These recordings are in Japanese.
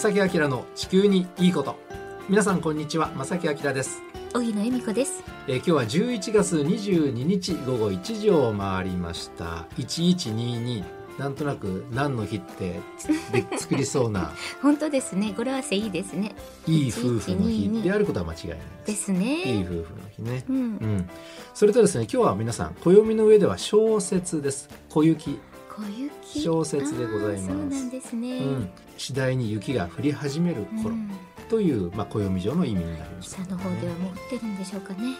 正木明の地球にいいこと。皆さんこんにちは。正木明です。荻野恵美子です、えー今日は11月22日午後1時を回りました。1122なんとなく何の日ってで作りそうな。本当ですね。語呂合わせいいですね。いい夫婦の日。1122であることは間違いないでですすね。いい夫婦の日ね。うん。うん。それとですね今日は皆さん暦の上では小節です。小雪小雪。小節でございます。あーそうなんですね、うん、次第に雪が降り始める頃。うん。という、まあ、暦上の意味になります、北の方ではもう降ってるんでしょうかね。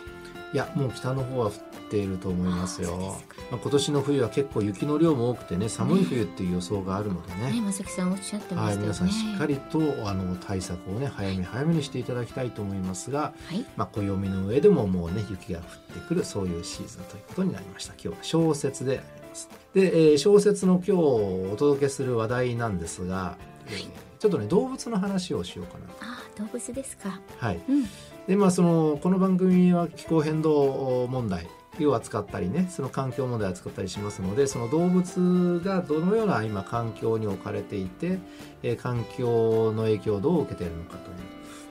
いやもう北の方は降っていると思いますよ。まあ、今年の冬は結構雪の量も多くてね寒い冬っていう予想があるのでね。ね、正木さんおっしゃってまはい、したよね。皆さんしっかりとあの対策をね早め早めにしていただきたいと思いますが、はい。まあ、暦の上でももうね雪が降ってくるそういうシーズンということになりました。今日は小説でます。で、えー小説の今日お届けする話題なんですが、えーちょっとね動物の話をしようかなあー動物ですか。はい。うん。でまあそのこの番組は気候変動問題を扱ったりねその環境問題を扱ったりしますのでその動物がどのような今環境に置かれていて、えー環境の影響をどう受けているのかという、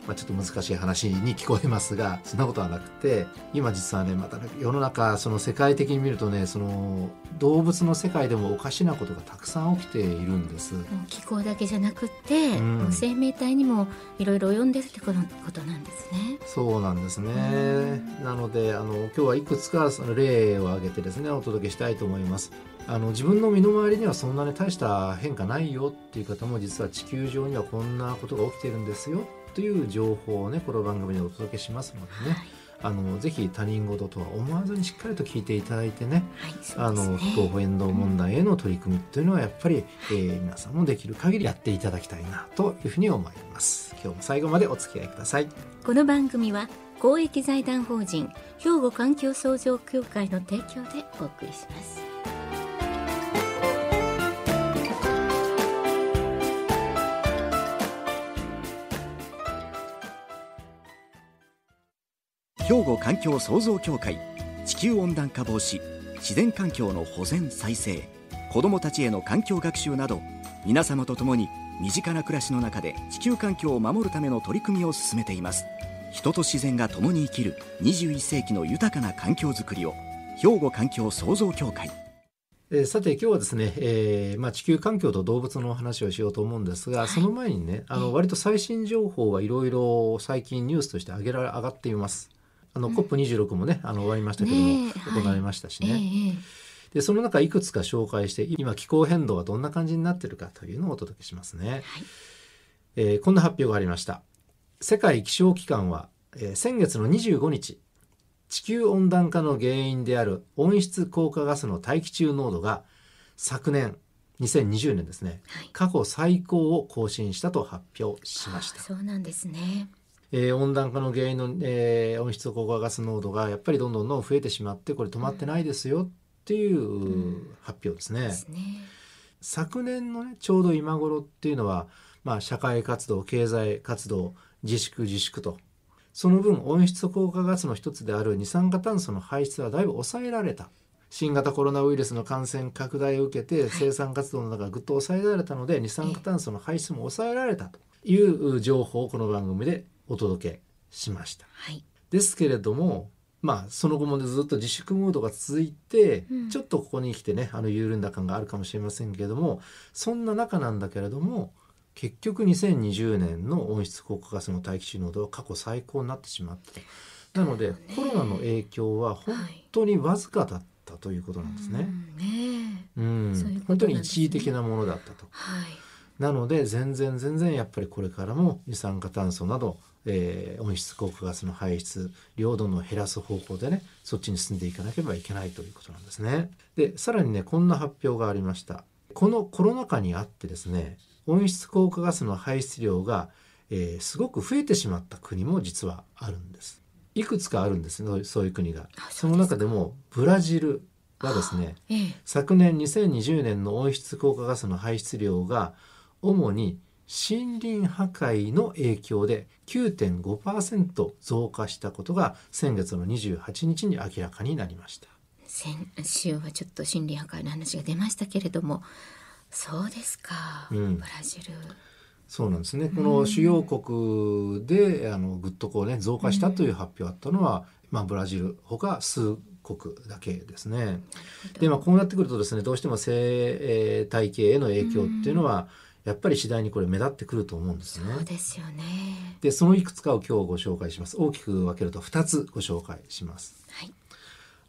まあ、ちょっと難しい話に聞こえますが そんなことはなくて今実はねまたね世の中その世界的に見るとねその動物の世界でもおかしなことがたくさん起きているんです。気候だけじゃなくって、うん生命体にもいろいろ及んでるってことことなんですねそうなんですね。なのであの今日はいくつかその例を挙げてですねお届けしたいと思います。あの自分の身の回りにはそんなに大した変化ないよっていう方も実は地球上にはこんなことが起きているんですよという情報をねこの番組でお届けしますのでね、はい、あのぜひ他人事とは思わずにしっかりと聞いていただいてねはい、あの気候ね変動問題への取り組みというのはやっぱり、えー皆さんもできる限りやっていただきたいなというふうに思います。今日も最後までお付き合いください。この番組は公益財団法人兵庫環境創造協会の提供でお送りします兵庫環境創造協会地球温暖化防止自然環境の保全再生子どもたちへの環境学習など皆様と共に身近な暮らしの中で地球環境を守るための取り組みを進めています。人と自然が共に生きる21世紀の豊かな環境づくりを兵庫環境創造協会。えーさて今日はですね、えーまあ、地球環境と動物の話をしようと思うんですが、その前にねあの割と最新情報はいろいろ最近ニュースとして上げられ上がっています。あの COP26 もねあの終わりましたけども、行われましたしええね、ええ。でその中いくつか紹介して今気候変動はどんな感じになっているかというのをお届けしますね。はい。えーこんな発表がありました。世界気象機関は、えー先月の25日地球温暖化の原因である温室効果ガスの大気中濃度が昨年2020年ですねはい。過去最高を更新したと発表しました。あ、そうなんですねえー温暖化の原因の、えー温室効果ガス濃度がやっぱりどんどんどん増えてしまってこれ止まってないですよっていう発表ですね。ですね昨年のねちょうど今頃っていうのは、まあ、社会活動経済活動自粛自粛とその分温室効果ガスの一つである二酸化炭素の排出はだいぶ抑えられた。新型コロナウイルスの感染拡大を受けて生産活動の中がぐっと抑えられたので二酸化炭素の排出も抑えられたという情報をこの番組でお届けしました。はい。ですけれどもまあその後もねずっと自粛ムードが続いて、うん。ちょっとここに来てねあの緩んだ感があるかもしれませんけれどもそんな中なんだけれども結局2020年の温室効果ガスの大気中濃度は過去最高になってしまったなので、コロナの影響は本当にわずかだったということなんですね。本当に一時的なものだったと。はい。なので全然全然やっぱりこれからも二酸化炭素など、えー温室効果ガスの排出量どんどん減らす方向でねそっちに進んでいかなければいけないということなんですね。でさらにねこんな発表がありました。このコロナ禍にあってですね温室効果ガスの排出量が、えーすごく増えてしまった国も実はあるんです。いくつかあるんですねそういう国が。あその中でもブラジルはですねええ昨年2020年の温室効果ガスの排出量が主に森林破壊の影響で9.5%増加したことが先月の28日に明らかになりました。先週はちょっと森林破壊の話が出ましたけれどもそうですか、うん。ブラジル。そうなんですね。この主要国であのぐっとこうね増加したという発表あったのは、まあ、ブラジルほか数国だけですね。でまあこうなってくるとですねどうしても生、えー、体系への影響っていうのは、やっぱり次第にこれ目立ってくると思うんですね。そうですよね。でそのいくつかを今日ご紹介します。大きく分けると2つご紹介します。はい。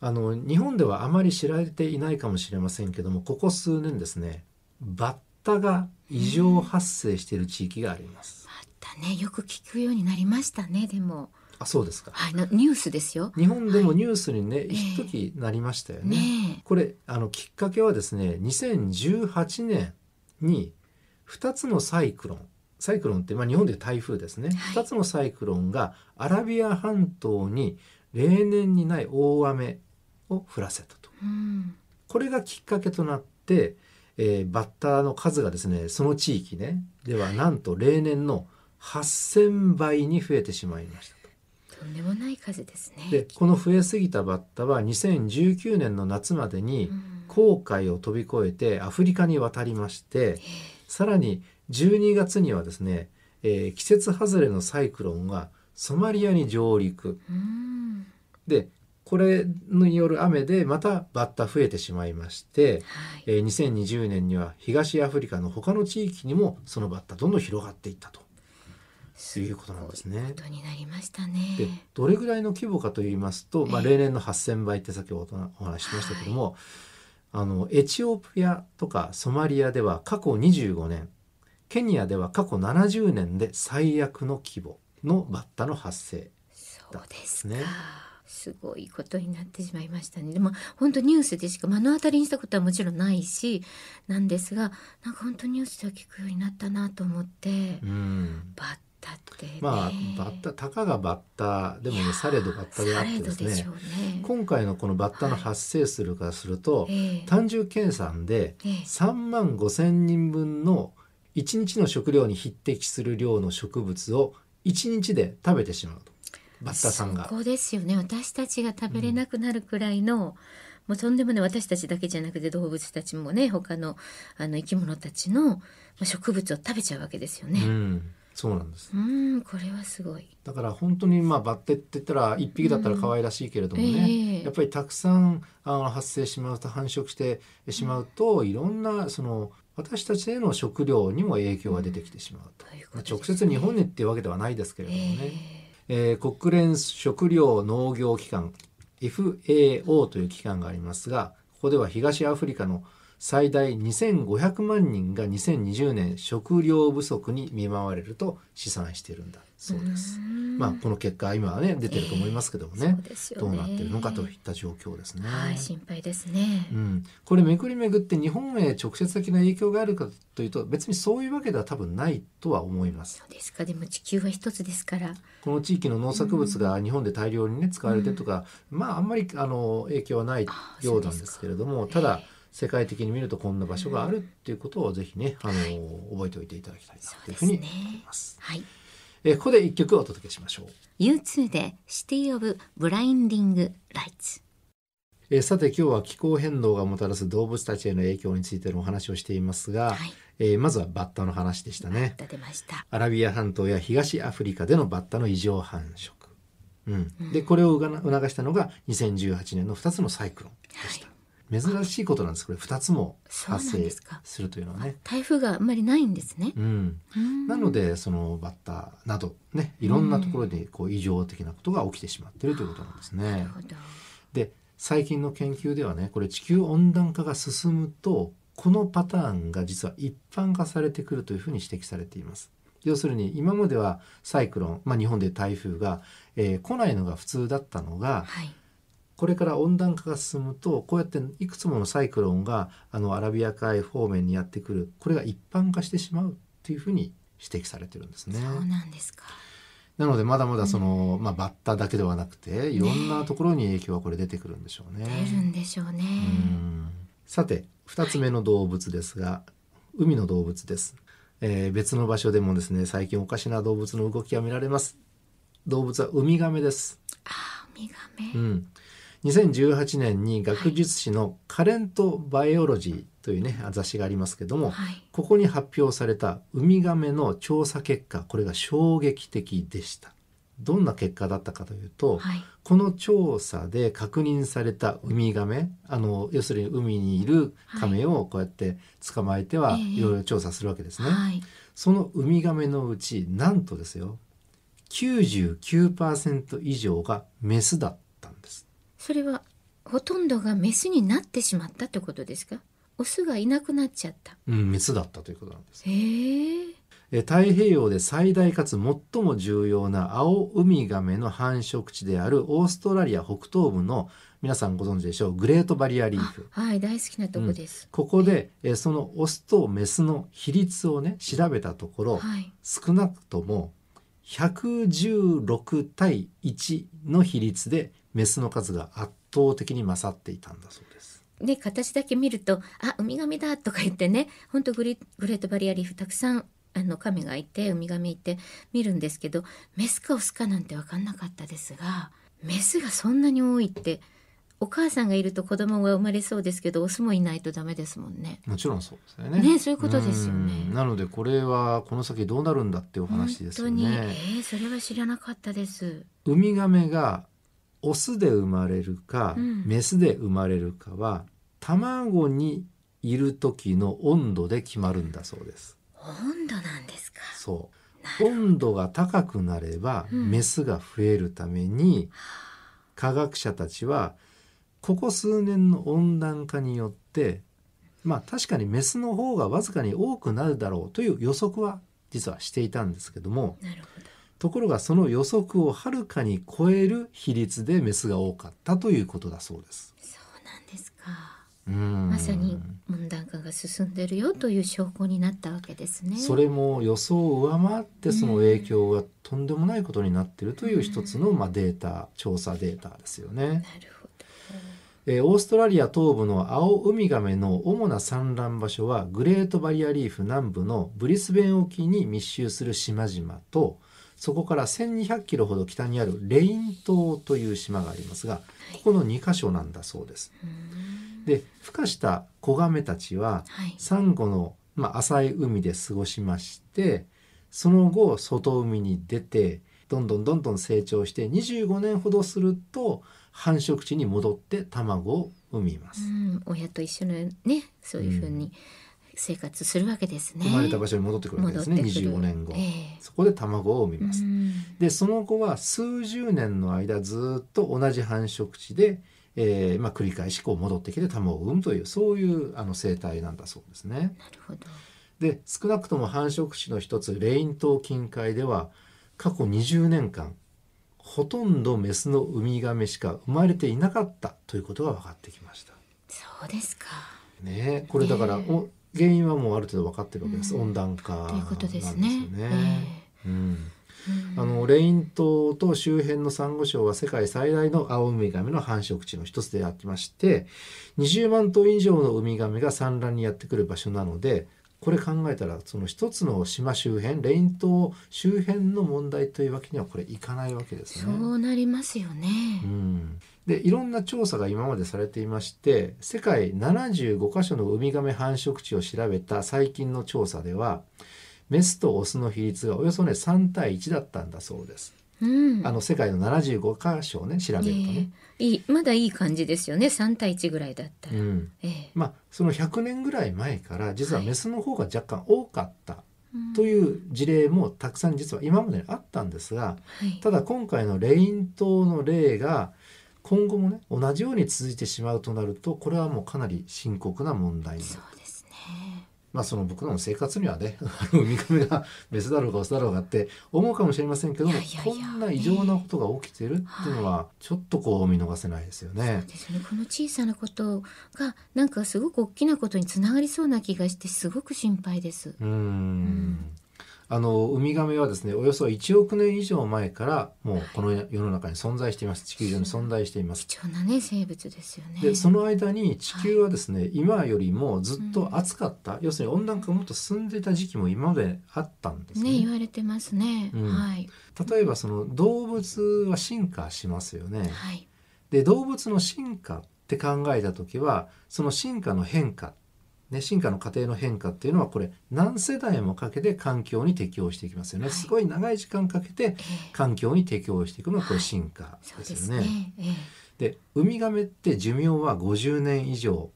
あの日本ではあまり知られていないかもしれませんけどもここ数年ですねバッタが異常発生している地域があります。あったね。よく聞くようになりましたね。でも、あそうですか。はい、のニュースですよ。日本でもニュースにね、え一時なりましたよね。ねこれあのきっかけはですね2018年に2つのサイクロンサイクロンって、まあ、日本で台風ですね、はい2つのサイクロンがアラビア半島に例年にない大雨を降らせたとえ。うん。これがきっかけとなって、えーバッタの数がですねその地域ねではなんと例年の8,000倍に増えてしまいましたと。とんでもない数ですね。でこの増えすぎたバッタは2019年の夏までにうん紅海を飛び越えてアフリカに渡りましてさらに12月にはですね、えー季節外れのサイクロンがソマリアに上陸うん。でこれによる雨でまたバッタ増えてしまいまして、はい。えー2020年には東アフリカの他の地域にもそのバッタどんどん広がっていったということなんですね。ことになりましたね。でどれぐらいの規模かといいますと、まあ、ええ例年の8,000倍って先ほどお話ししましたけども、あのエチオピアとかソマリアでは過去25年ケニアでは過去70年で最悪の規模のバッタの発生そうですか。ねすごいことになってしまいましたね。でも本当ニュースでしか目の当たりにしたことはもちろんないしなんですがなんか本当ニュースでは聞くようになったなと思って、うんバッタって、ね、まあバッタたかがバッタでもねされどバッタであってですねね。今回のこのバッタの発生数るからすると、ええ。単純計算でええ。3万5千人分の1日の食料に匹敵する量の植物を1日で食べてしまうと。バッタさんが。そ。こですよね。私たちが食べれなくなるくらいの、もうとんでもない私たちだけじゃなくて動物たちもね他のあの生き物たちのまあ植物を食べちゃうわけですよね。うん、そうなんです。うんこれはすごい。だから本当にまあバッテって言ったら1匹だったら可愛らしいけれどもね、ええ。やっぱりたくさんあの発生しまうと繁殖してしまうと、いろんなその私たちへの食料にも影響が出てきてしまうと。う直接日本にっていうわけではないですけれどもね。ええ。ー国連食糧農業機関 FAO という機関がありますがここでは東アフリカの最大2500万人が2020年食料不足に見舞われると試算しているんだそうです。んまあこの結果今はね出てると思いますけどもそねう、ですよどうねなってるのかといった状況ですね。はい心配ですね。うん、これめくりめぐって日本へ直接的な影響があるかというと別にそういうわけでは多分ないとは思います。そうですかでも地球は一つですから。この地域の農作物が日本で大量にね使われてるとか、まああんまりあの影響はないあようなんですけれどもただ世界的に見るとこんな場所があるっていうことをぜひね、あの覚えておいていただきたいなというふうに思います。はい。えーここで一曲お届けしましょう。U2 でシティオブブラインディングライツ。えーさて今日は気候変動がもたらす動物たちへの影響についてのお話をしていますが、はい。えーまずはバッタの話でしたね。した。アラビア半島や東アフリカでのバッタの異常繁殖。うん、でこれを促したのが2018年の2つのサイクロンでした、珍しいことなんですこれ2つも発生でするというのはね台風があんまりないんですね。うん、うんなのでそのバッタなどねいろんなところでこう異常的なことが起きてしまっているということなんですね。で最近の研究ではねこれ地球温暖化が進むとこのパターンが実は一般化されてくるというふうに指摘されています。要するに今まではサイクロン、まあ、日本で台風が、えー来ないのが普通だったのがはい。これから温暖化が進むとこうやっていくつものサイクロンがあのアラビア海方面にやってくるこれが一般化してしまうっていうふうに指摘されてるんですね。そうなんですか。なのでまだまだその、まあ、バッタだけではなくていろんなところに影響はこれ出てくるんでしょうね。出るんでしょうね。うんさて2つ目の動物ですが、海の動物です、えー別の場所でもですね最近おかしな動物の動きが見られます動物はウミガメです、ああ、ウミガメ。うん、2018年に学術誌の「カレント・バイオロジー」というね雑誌がありますけども、はい。ここに発表されたウミガメの調査結果これが衝撃的でしたどんな結果だったかというと、はい。この調査で確認されたウミガメあの要するに海にいるカメをこうやって捕まえてはええいろいろ調査するわけですね、はい。そのウミガメのうちなんとですよ99%以上がメスだそれはほとんどがメスになってしまったってことですか？オスがいなくなっちゃった。うんメスだったということなんですへえ。え太平洋で最大かつ最も重要な青ウミガメの繁殖地であるオーストラリア北東部の皆さんご存知でしょう？グレートバリアリーあフはい、大好きなとこです。ここでえそのオスとメスの比率をね調べたところ、はい。少なくとも116対1の比率でメスの数が圧倒的に勝っていたんだそうです。で形だけ見ると「あウミガメだ」とか言ってねほんとグレグレートバリアリーフたくさんあのカメがいてウミガメいて見るんですけどメスかオスかなんて分かんなかったですがメスがそんなに多いってお母さんがいると子供が生まれそうですけどオスもいないとダメですもんね。もちろんそうですよね。ねそういうことですよねうんなのでこれはこの先どうなるんだっていうお話ですよ本当に、えね。ーそれは知らなかったです。ウミガメがオスで生まれるか、うんメスで生まれるかは卵にいる時の温度で決まるんだそうです。温度なんですか。そう温度が高くなれば、うんメスが増えるために科学者たちはここ数年の温暖化によってまあ確かにメスの方がわずかに多くなるだろうという予測は実はしていたんですけどもなるほど。ところがその予測をはるかに超える比率でメスが多かったということだそうです。そうなんですか。うんまさに温暖化が進んでるよという証拠になったわけですね。それも予想を上回ってその影響がとんでもないことになっているという一つのまあデータ調査データですよね。なるほど。えーオーストラリア東部の青ウミガメの主な産卵場所はグレートバリアリーフ南部のブリスベン沖に密集する島々とそこから1200キロほど北にあるレイン島という島がありますがここの2カ所なんだそうです。で孵化した子ガメたちははい。サンゴの、まあ、浅い海で過ごしましてその後外海に出てどんどんどんどん成長して25年ほどすると繁殖地に戻って卵を産みます。うん、親と一緒のね、そういうふうに生活するわけですね。生まれた場所に戻ってくるわけですね戻ってくる25年後、ええそこで卵を産みます、うんでその後は数十年の間ずっと同じ繁殖地で、えーまあ、繰り返しこう戻ってきて卵を産むというそういうあの生態なんだそうですね。なるほど。で少なくとも繁殖地の一つレイン島近海では過去20年間ほとんどメスのウミガメしか生まれていなかったということが分かってきました。そうですか。ねえこれだから、ねえお原因はもうある程度分かってるわけです、うん。温暖化なんでです。よね。うん。ええあのレイン島と周辺のサンゴ礁は世界最大の青ウミガメの繁殖地の一つでありまして20万頭以上のウミガメが産卵にやってくる場所なのでこれ考えたらその一つの島周辺レイン島周辺の問題というわけにはこれいかないわけですそね。うなりますよね。うん、でいろんな調査が今までされていまして世界75カ所のウミガメ繁殖地を調べた最近の調査ではメスとオスの比率がおよそね3対1だったんだそうです。うん。あの世界の75カ所をね調べるとね。ええいいまだいい感じですよね。3対1ぐらいだったら。うん、ええまあその100年ぐらい前から実はメスの方が若干多かったうんという事例もたくさん実は今までにあったんですがはい。ただ今回のレイン島の例が今後もね同じように続いてしまうとなるとこれはもうかなり深刻な問題になる。まあその僕らの生活にはね あのウミガメがメスだろうがオスだろうがって思うかもしれませんけどもいやいやいやこんな異常なことが起きてるっていうのはちょっとこう見逃せないですよね。ですね。この小さなことがなんかすごく大きなことにつながりそうな気がしてすごく心配です。うーんあのウミガメはですねおよそ1億年以上前からもうこの世の中に存在しています地球上に存在しています。貴重なね生物ですよね。でその間に地球はですね、今よりもずっと暑かった、要するに温暖化がもっと進んでいた時期も今まであったんですね。ね言われてますね。うんはい例えばその動物は進化しますよね。はい。で動物の進化って考えた時はその進化の変化、ね、進化の過程の変化っていうのはこれ何世代もかけて環境に適応していきますよね、はい。すごい長い時間かけてええ。環境に適応していくのがこれはい進化でよね。ですすね。えでウミガメって寿命は50年以上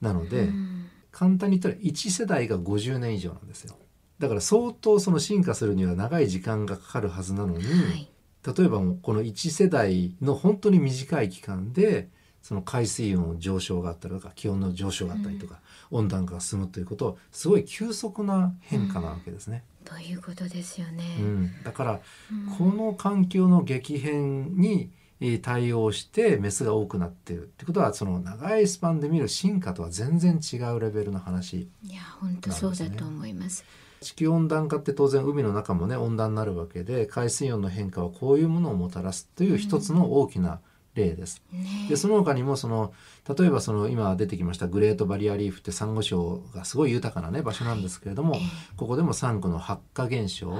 なのえで、うん。簡単に言ったら1世代が50年以上なんですよ。だから相当その進化するには長い時間がかかるはずなのに、はい。例えばもうこの1世代の本当に短い期間でその海水温の上昇があったりとか気温の上昇があったりとか、温暖化が進むということはすごい急速な変化なわけですね。ということですよね。うんだからうんこの環境の激変にえー対応してメスが多くなってるってことはその長いスパンで見る進化とは全然違うレベルの話いや本当そうだと思います。地球温暖化って当然海の中もね温暖になるわけで海水温の変化はこういうものをもたらすという一つの大きな例です。ね。でその他にもその例えばその今出てきましたグレートバリアリーフってサンゴ礁がすごい豊かなね場所なんですけれども、ええ。ここでもサンゴの発火現象、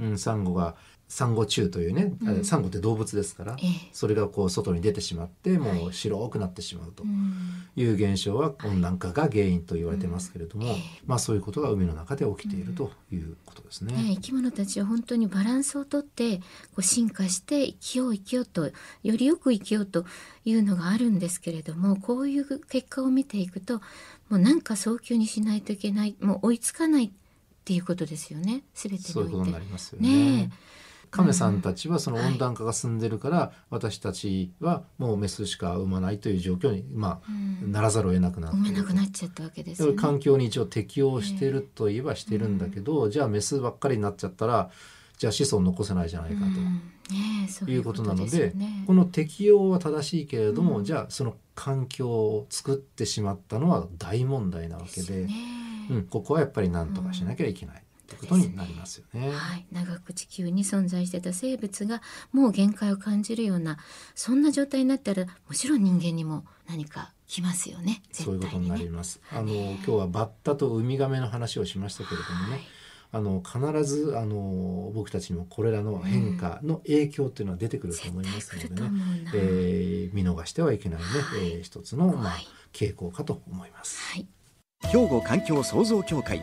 うん、サンゴがサンゴ虫というね、うん。サンゴって動物ですから、ええ。それがこう外に出てしまってもはい。う白くなってしまうとうん。いう現象は温暖化が原因と言われてますけれども、うんええまあそういうことが海の中で起きているということですね。ね、生き物たちは本当にバランスをとってこう進化して生きよう生きようとよりよく生きようというのがあるんですけれどもこういう結果を見ていくともうなんか早急にしないといけないもう追いつかないっていうことですよね全てにそういうことおいてになりますよね。ね亀さんたちはそのはい。温暖化が進んでるから、私たちはもうメスしか産まないという状況に、まあうん。ならざるを得なくなって産めなくなっちゃったわけですよね。環境に一応適応してるといえばしてるんだけど、じゃあメスばっかりになっちゃったらじゃあ子孫残せないじゃないかと。いいううことなので。この適応は正しいけれども、うん。じゃあその環境を作ってしまったのは大問題なわけでうん、ここはやっぱり何とかしなきゃいけないってことになりますよね。はい、長く地球に存在してた生物がもう限界を感じるようなそんな状態になったらもちろん人間にも何か来ますよね。ね。そういうことになります。あの今日はバッタとウミガメの話をしましたけれどもね、はい。あの必ずあの僕たちにもこれらの変化の影響っていうのは出てくると思いますの絶でね、うな、えー見逃してはいけないね、えー一つのまあ傾向かと思います。はい。兵庫環境創造協会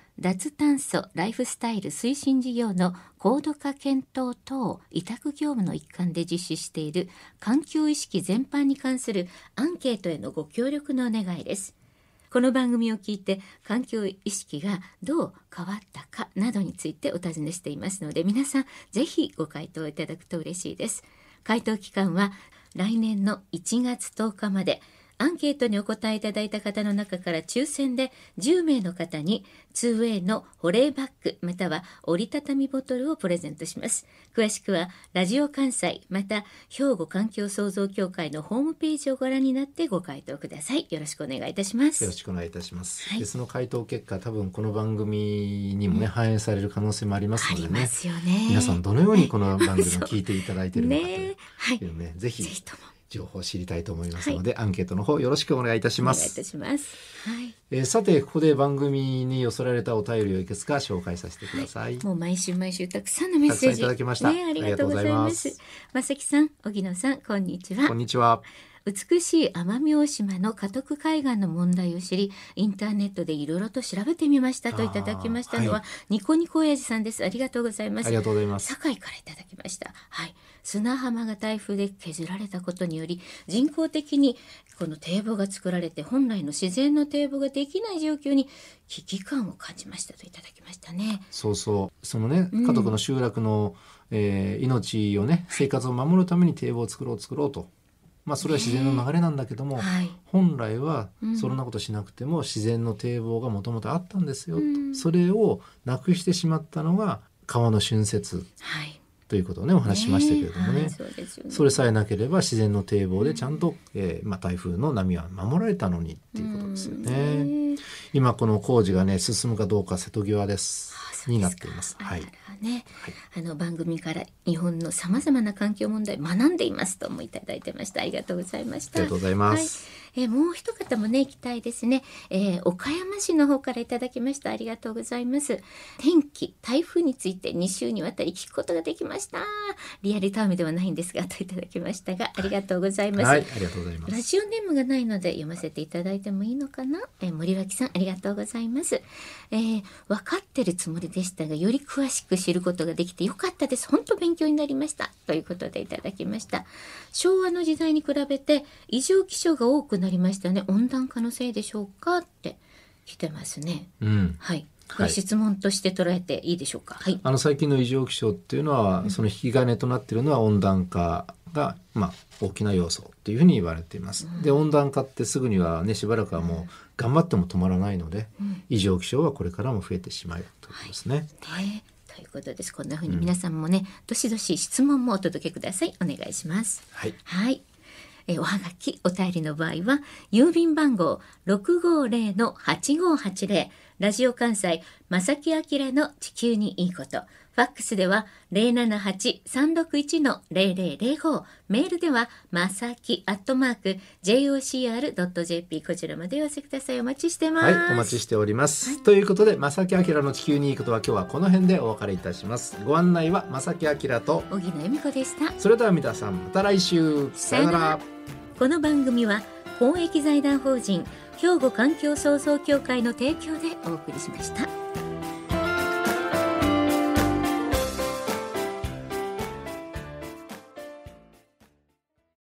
脱炭素ライフスタイル推進事業の高度化検討等委託業務の一環で実施している環境意識全般に関するアンケートへのご協力のお願いです。この番組を聞いて環境意識がどう変わったかなどについてお尋ねしていますので皆さんぜひご回答いただくと嬉しいです。回答期間は来年の1月10日までアンケートにお答えいただいた方の中から抽選で10名の方に 2way の保冷バッグまたは折りたたみボトルをプレゼントします。詳しくはラジオ関西また兵庫環境創造協会のホームページをご覧になってご回答ください。よろしくお願いいたします。よろしくお願いいたします。はいでその回答結果多分この番組にもね、反映される可能性もありますありまのでね。すよね。皆さんどのようにこの番組を 聞いていただいているのかとねはい。いうね、ぜひぜひとも情報を知りたいと思いますので、アンケートの方よろしくお願いいたしますお願いいた。します。はい。えーさてここで番組に寄せられたお便りをいくつか紹介させてください。もう毎週毎週たくさんのメッセージいただきましたね、ありがとうございますまさきさん、荻野さん、こんにちはこん。にちは。美しい奄美大島の家督海岸の問題を知りインターネットでいろいろと調べてみましたといただきましたのは、はニコニコ親父さんです。ありがとうございます。ありがとうございます。堺からいただきました。はい。砂浜が台風で削られたことにより人工的にこの堤防が作られて本来の自然の堤防ができない状況に危機感を感じましたといただきましたね。そうそう。そのねうん。家族の集落の、えー命をね生活を守るために堤防を作ろう作ろうと。まあそれは自然の流れなんだけども、はい。本来はうん。そんなことしなくても自然の堤防がもともとあったんですよと、うん。それをなくしてしまったのが川の浚渫はいということをねお話ししましたけれどもね。はいそねそれさえなければ自然の堤防でちゃんと、えーまあ、台風の波は守られたのにっていうことですよね。うん今この工事がね進むかどうか瀬戸際ですになっています。あはい。らね、あの番組から日本のさまざまな環境問題学んでいますともいただいてましたありがとうございましたありがとうございます。はい、えーもう一方もね行きたいですね、えー岡山市の方からいただきました。ありがとうございます。天気台風について2週にわたり聞くことができました。リアルタイムではないんですがといただきましたがありがとうございます、はい、ありがとうございまラす。ジオネームがないので読ませていただいてもいいのかな、えー森脇さんありがとうございます、えー分かってるつもりでしたがより詳しく知ることができてよかったです。本当勉強になりました。ということでいただきました。昭和の時代に比べて異常気象が多くなりましたね。温暖化のせいでしょうかって来てますね。うん。はい。これはい質問として捉えていいでしょうか？はい。あの最近の異常気象っていうのは、その引き金となっているのは温暖化が、まあ、大きな要素っていうふうに言われています。で温暖化ってすぐにはねしばらくはもう頑張っても止まらないので、異常気象はこれからも増えてしまうということですね。ね。ということです。こんな風に皆さんもね、どしどし質問もお届けください。お願いします。はい。はい。えおはがき、お便りの場合は、郵便番号650-8580、ラジオ関西、正木明の地球にいいこと。ファックスでは078-361-0005。メールでは、まさきアットマーク、jocr.jp こちらまでお寄せください。お待ちしてます。はい、お待ちしております。ということで、正木明の地球にいいことは今日はこの辺でお別れいたします。ご案内は正木明と、小木野恵美子でした。それでは皆さんまた来週。さよなら。この番組は公益財団法人兵庫環境創造協会の提供でお送りしました。